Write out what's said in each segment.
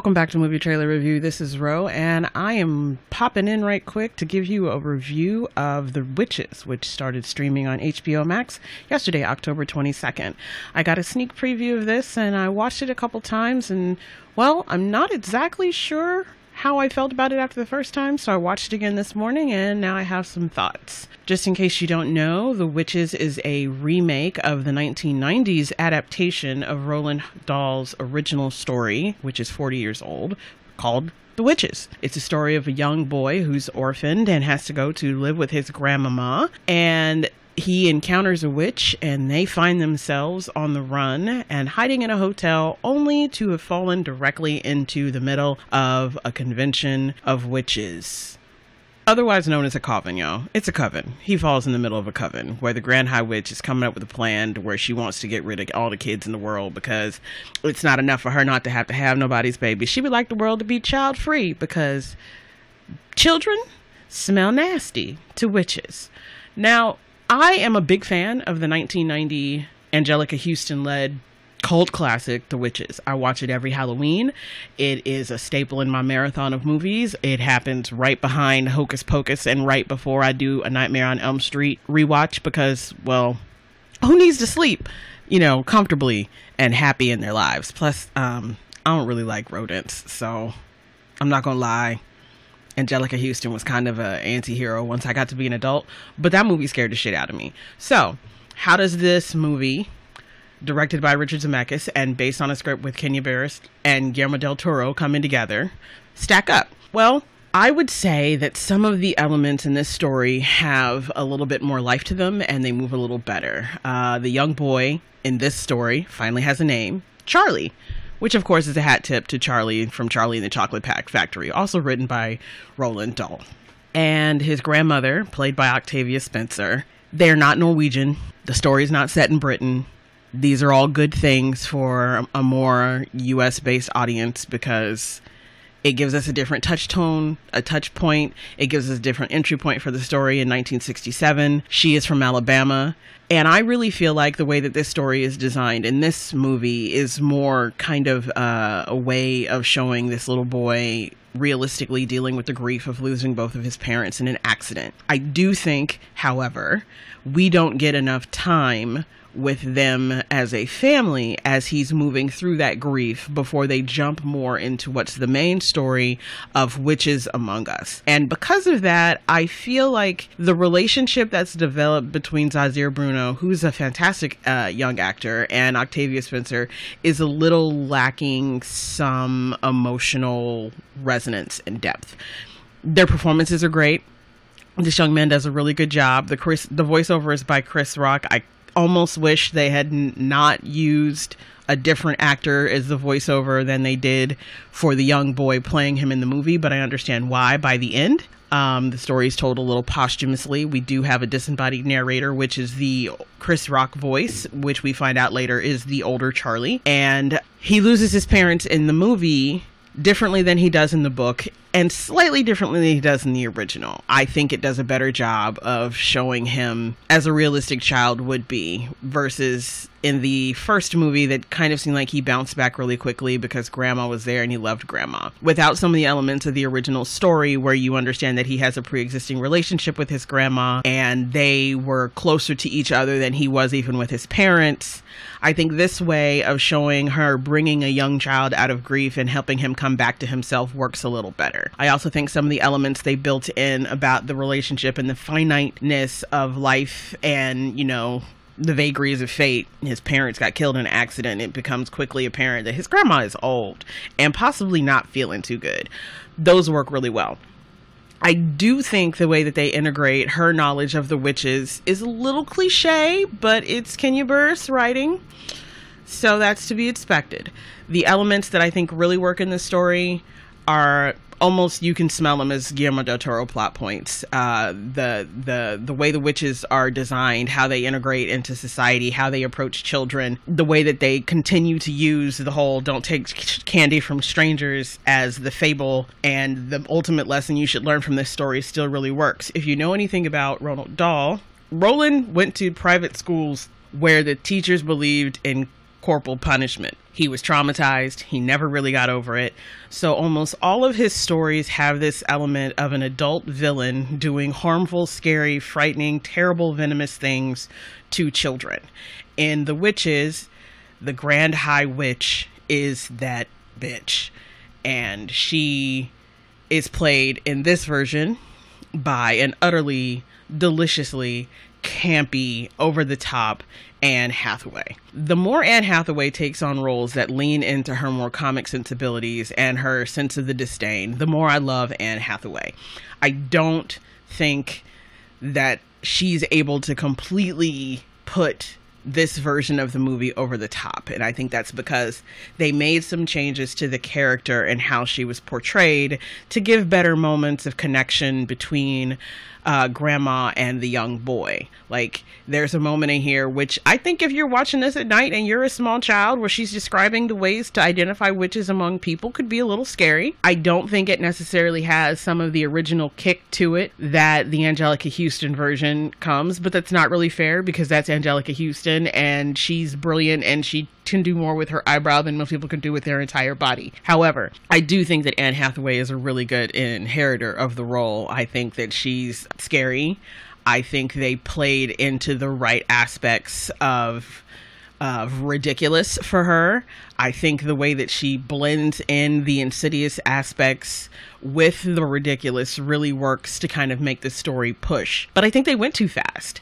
Welcome back to Movie Trailer Review. This is Ro, and I am popping in right quick to give you a review of The Witches, which started streaming on HBO Max yesterday, October 22nd. I got a sneak preview of this, and I watched it a couple times, and well, I'm not exactly sure how I felt about it after the first time, so I watched it again this morning and now I have some thoughts. Just in case you don't know, The Witches is a remake of the 1990s adaptation of Roald Dahl's original story, which is 40 years old, called the Witches. It's a story of a young boy who's orphaned and has to go to live with his grandmama. And he encounters a witch and they find themselves on the run and hiding in a hotel only to have fallen directly into the middle of a convention of witches. Otherwise known as a coven, y'all. It's a coven. He falls in the middle of a coven where the Grand High Witch is coming up with a plan to where she wants to get rid of all the kids in the world because it's not enough for her not to have to have nobody's baby. She would like the world to be child free because children smell nasty to witches. Now, I am a big fan of the 1990 Anjelica Huston led cult classic, The Witches. I watch it every Halloween. It is a staple in my marathon of movies. It happens right behind Hocus Pocus and right before I do a Nightmare on Elm Street rewatch because, well, who needs to sleep, you know, comfortably and happy in their lives? Plus, um, I don't really like rodents, so I'm not gonna lie. Anjelica Huston was kind of an anti-hero once I got to be an adult, but that movie scared the shit out of me. So, how does this movie, directed by Richard Zemeckis and based on a script with Kenya Barris and Guillermo del Toro coming together, stack up? Well, I would say that some of the elements in this story have a little bit more life to them and they move a little better. Uh, the young boy in this story finally has a name, Charlie which of course is a hat tip to Charlie from Charlie and the Chocolate Pack Factory, also written by Roald Dahl. And his grandmother, played by Octavia Spencer. They're not Norwegian. The story's not set in Britain. These are all good things for a more US based audience because it gives us a different touch tone, a touch point. It gives us a different entry point for the story in 1967. She is from Alabama. And I really feel like the way that this story is designed in this movie is more kind of uh, a way of showing this little boy realistically dealing with the grief of losing both of his parents in an accident. I do think, however, we don't get enough time with them as a family as he's moving through that grief before they jump more into what's the main story of witches among us. And because of that, I feel like the relationship that's developed between Jahzir Bruno, who's a fantastic uh, young actor, and Octavia Spencer is a little lacking some emotional resonance and depth. Their performances are great this young man does a really good job. The Chris, the voiceover is by Chris Rock. I almost wish they had n- not used a different actor as the voiceover than they did for the young boy playing him in the movie, but I understand why by the end. Um, the story is told a little posthumously. We do have a disembodied narrator, which is the Chris Rock voice, which we find out later is the older Charlie. And he loses his parents in the movie differently than he does in the book and slightly differently than he does in the original. I think it does a better job of showing him as a realistic child would be versus in the first movie that kind of seemed like he bounced back really quickly because grandma was there and he loved grandma. Without some of the elements of the original story where you understand that he has a pre-existing relationship with his grandma and they were closer to each other than he was even with his parents. I think this way of showing her bringing a young child out of grief and helping him come back to himself works a little better. I also think some of the elements they built in about the relationship and the finiteness of life and, you know, the vagaries of fate, his parents got killed in an accident. It becomes quickly apparent that his grandma is old and possibly not feeling too good. Those work really well. I do think the way that they integrate her knowledge of the witches is a little cliche, but it's Kenya Barris writing, so that's to be expected. The elements that I think really work in this story are almost you can smell them as Guillermo del Toro plot points. Uh, the the the way the witches are designed, how they integrate into society, how they approach children, the way that they continue to use the whole "don't take candy from strangers" as the fable and the ultimate lesson you should learn from this story still really works. If you know anything about Roald Dahl, Roald went to private schools where the teachers believed in corporal punishment. He was traumatized. He never really got over it. So almost all of his stories have this element of an adult villain doing harmful, scary, frightening, terrible, venomous things to children. In The Witches, the Grand High Witch is that bitch. And she is played in this version by an utterly deliciously campy, over the top Anne Hathaway. The more Anne Hathaway takes on roles that lean into her more comic sensibilities and her sense of the disdain, the more I love Anne Hathaway. I don't think that she's able to completely put this version of the movie over the top. And I think that's because they made some changes to the character and how she was portrayed to give better moments of connection between uh, grandma and the young boy. Like, there's a moment in here which I think if you're watching this at night and you're a small child where she's describing the ways to identify witches among people could be a little scary. I don't think it necessarily has some of the original kick to it that the Anjelica Huston version comes, but that's not really fair because that's Anjelica Huston and she's brilliant and she can do more with her eyebrow than most people can do with their entire body. However, I do think that Anne Hathaway is a really good inheritor of the role. I think that she's scary. I think they played into the right aspects of of ridiculous for her. I think the way that she blends in the insidious aspects with the ridiculous really works to kind of make the story push. But I think they went too fast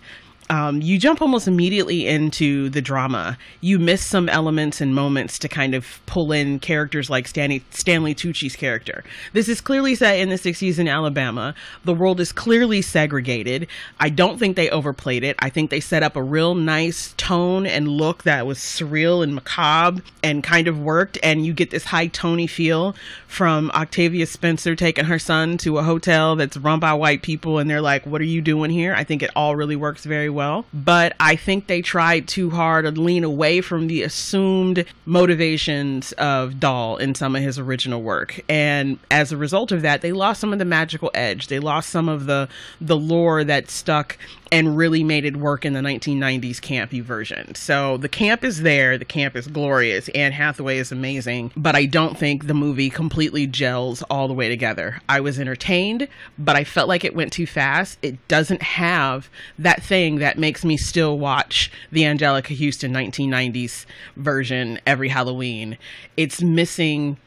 um, you jump almost immediately into the drama. You miss some elements and moments to kind of pull in characters like Stanley, Stanley Tucci's character. This is clearly set in the 60s in Alabama. The world is clearly segregated. I don't think they overplayed it. I think they set up a real nice tone and look that was surreal and macabre and kind of worked. And you get this high Tony feel from Octavia Spencer taking her son to a hotel that's run by white people. And they're like, What are you doing here? I think it all really works very well well, but I think they tried too hard to lean away from the assumed motivations of Dahl in some of his original work. And as a result of that, they lost some of the magical edge. They lost some of the the lore that stuck and really made it work in the 1990s campy version. So the camp is there, the camp is glorious, Anne Hathaway is amazing, but I don't think the movie completely gels all the way together. I was entertained, but I felt like it went too fast. It doesn't have that thing that makes me still watch the Anjelica Huston 1990s version every Halloween. It's missing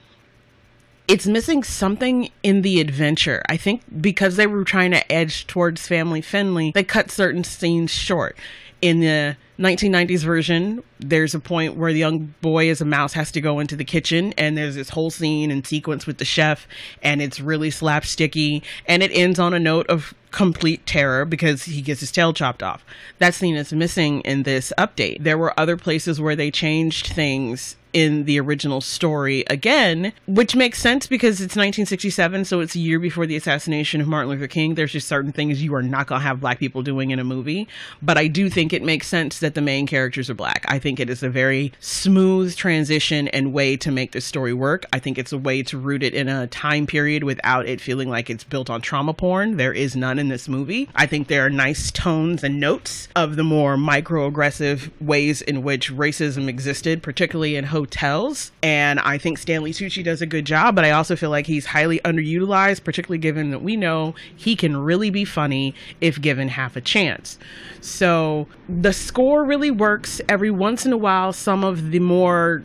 it's missing something in the adventure. I think because they were trying to edge towards family friendly, they cut certain scenes short. In the 1990s version, there's a point where the young boy as a mouse has to go into the kitchen, and there's this whole scene and sequence with the chef, and it's really slapsticky, and it ends on a note of complete terror because he gets his tail chopped off. That scene is missing in this update. There were other places where they changed things in the original story again, which makes sense because it's 1967, so it's a year before the assassination of Martin Luther King. There's just certain things you are not going to have black people doing in a movie. But I do think it makes sense that the main characters are black. I think it is a very smooth transition and way to make the story work. I think it's a way to root it in a time period without it feeling like it's built on trauma porn. There is none in this movie. I think there are nice tones and notes of the more microaggressive ways in which racism existed, particularly in hotels. And I think Stanley Tucci does a good job, but I also feel like he's highly underutilized, particularly given that we know he can really be funny if given half a chance. So the score really works. Every once in a while, some of the more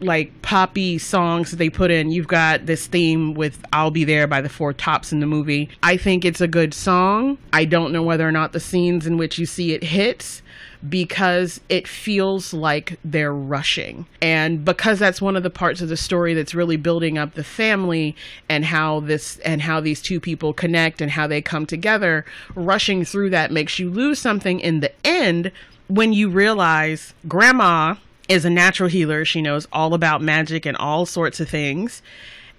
like poppy songs that they put in. You've got this theme with I'll Be There by the Four Tops in the movie. I think it's a good song. I don't know whether or not the scenes in which you see it hits because it feels like they're rushing. And because that's one of the parts of the story that's really building up the family and how this and how these two people connect and how they come together, rushing through that makes you lose something in the end when you realize grandma is a natural healer. She knows all about magic and all sorts of things.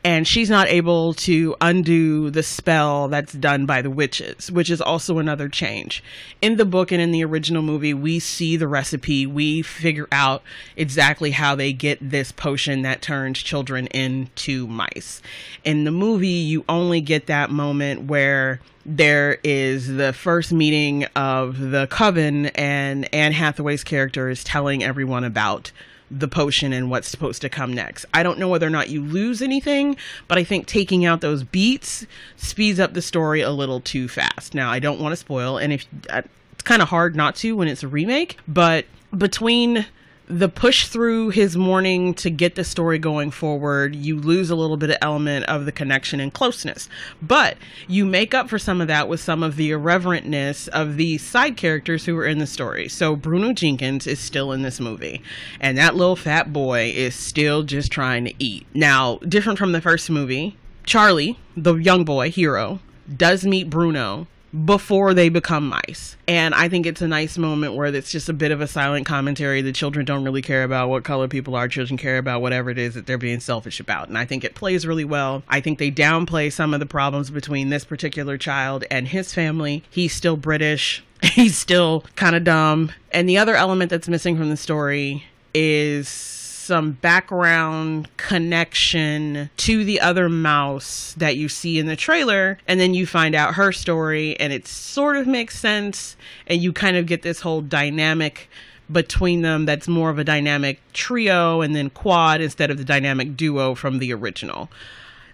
And she's not able to undo the spell that's done by the witches, which is also another change. In the book and in the original movie, we see the recipe. We figure out exactly how they get this potion that turns children into mice. In the movie, you only get that moment where there is the first meeting of the coven and Anne Hathaway's character is telling everyone about the potion and what's supposed to come next. I don't know whether or not you lose anything, but I think taking out those beats speeds up the story a little too fast. Now, I don't want to spoil, and if uh, it's kind of hard not to when it's a remake, but between the push through his morning to get the story going forward, you lose a little bit of element of the connection and closeness. But you make up for some of that with some of the irreverentness of the side characters who are in the story. So Bruno Jenkins is still in this movie, and that little fat boy is still just trying to eat. Now, different from the first movie, Charlie, the young boy hero, does meet Bruno before they become mice. And I think it's a nice moment where it's just a bit of a silent commentary. The children don't really care about what color people are. Children care about whatever it is that they're being selfish about. And I think it plays really well. I think they downplay some of the problems between this particular child and his family. He's still British. He's still kind of dumb. And the other element that's missing from the story is some background connection to the other mouse that you see in the trailer and then you find out her story and it sort of makes sense and you kind of get this whole dynamic between them that's more of a dynamic trio and then quad instead of the dynamic duo from the original.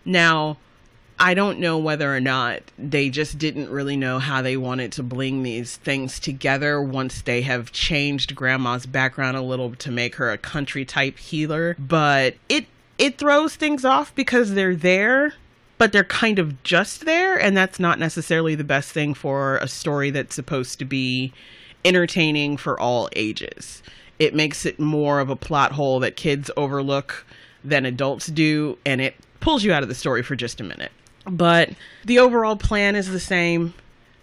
Now, I don't know whether or not they just didn't really know how they wanted to bling these things together once they have changed grandma's background a little to make her a country type healer, but it it throws things off because they're there but they're kind of just there and that's not necessarily the best thing for a story that's supposed to be entertaining for all ages. It makes it more of a plot hole that kids overlook than adults do and it pulls you out of the story for just a minute but the overall plan is the same.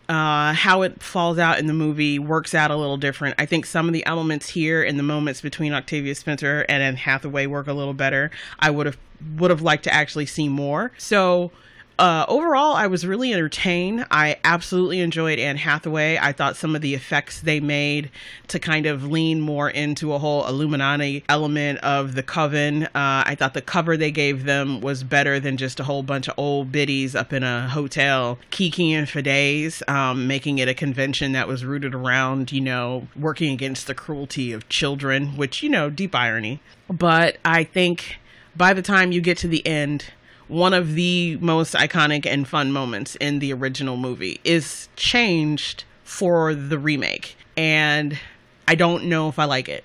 Uh, how it falls out in the movie works out a little different. I think some of the elements here and the moments between Octavia Spencer and Anne Hathaway work a little better. I would have would have liked to actually see more. So uh, overall, I was really entertained. I absolutely enjoyed Anne Hathaway. I thought some of the effects they made to kind of lean more into a whole Illuminati element of the coven. Uh, I thought the cover they gave them was better than just a whole bunch of old biddies up in a hotel kikiing for days, um, making it a convention that was rooted around, you know, working against the cruelty of children, which, you know, deep irony. But I think by the time you get to the end, one of the most iconic and fun moments in the original movie is changed for the remake. And I don't know if I like it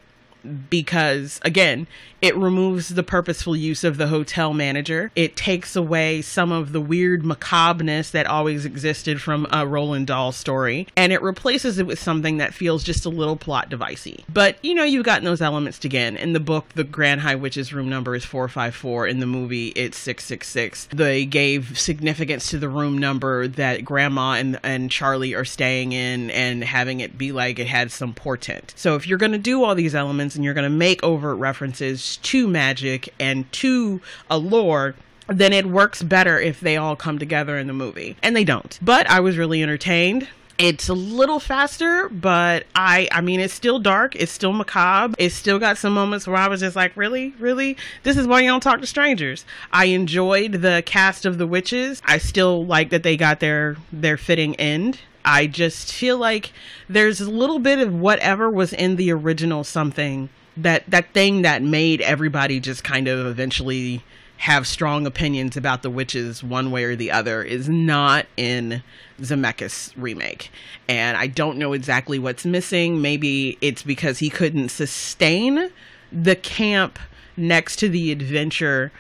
because again it removes the purposeful use of the hotel manager. It takes away some of the weird macabreness that always existed from a roald dahl story and it replaces it with something that feels just a little plot devicey. But you know you've gotten those elements again. In the book the grand high witch's room number is 454 in the movie it's 666 they gave significance to the room number that grandma and, and charlie are staying in and having it be like it had some portent. So if you're going to do all these elements and you're going to make overt references to magic and to a lore then it works better if they all come together in the movie. And they don't. But I was really entertained. It's a little faster, but I I mean it's still dark, it's still macabre. It's still got some moments where I was just like, "Really? Really? This is why you don't talk to strangers." I enjoyed the cast of the witches. I still like that they got their their fitting end. I just feel like there's a little bit of whatever was in the original something that that thing that made everybody just kind of eventually have strong opinions about the witches one way or the other is not in Zemeckis remake. And I don't know exactly what's missing. Maybe it's because he couldn't sustain the camp next to the adventure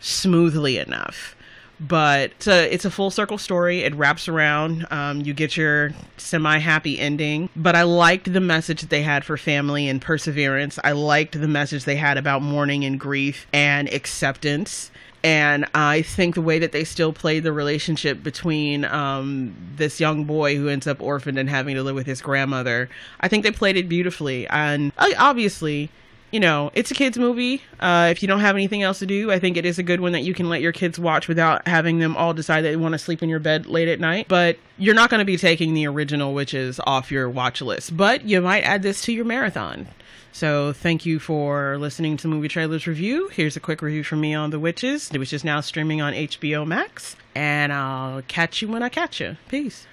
smoothly enough but it's a, it's a full circle story. It wraps around. Um, you get your semi happy ending. But I liked the message that they had for family and perseverance. I liked the message they had about mourning and grief and acceptance. And I think the way that they still played the relationship between um, this young boy who ends up orphaned and having to live with his grandmother, I think they played it beautifully. And uh, obviously, you know, it's a kids movie. Uh, if you don't have anything else to do, I think it is a good one that you can let your kids watch without having them all decide that they want to sleep in your bed late at night. But you're not going to be taking the original Witches off your watch list, but you might add this to your marathon. So thank you for listening to Movie Trailers Review. Here's a quick review from me on The Witches, which is now streaming on HBO Max. And I'll catch you when I catch you. Peace.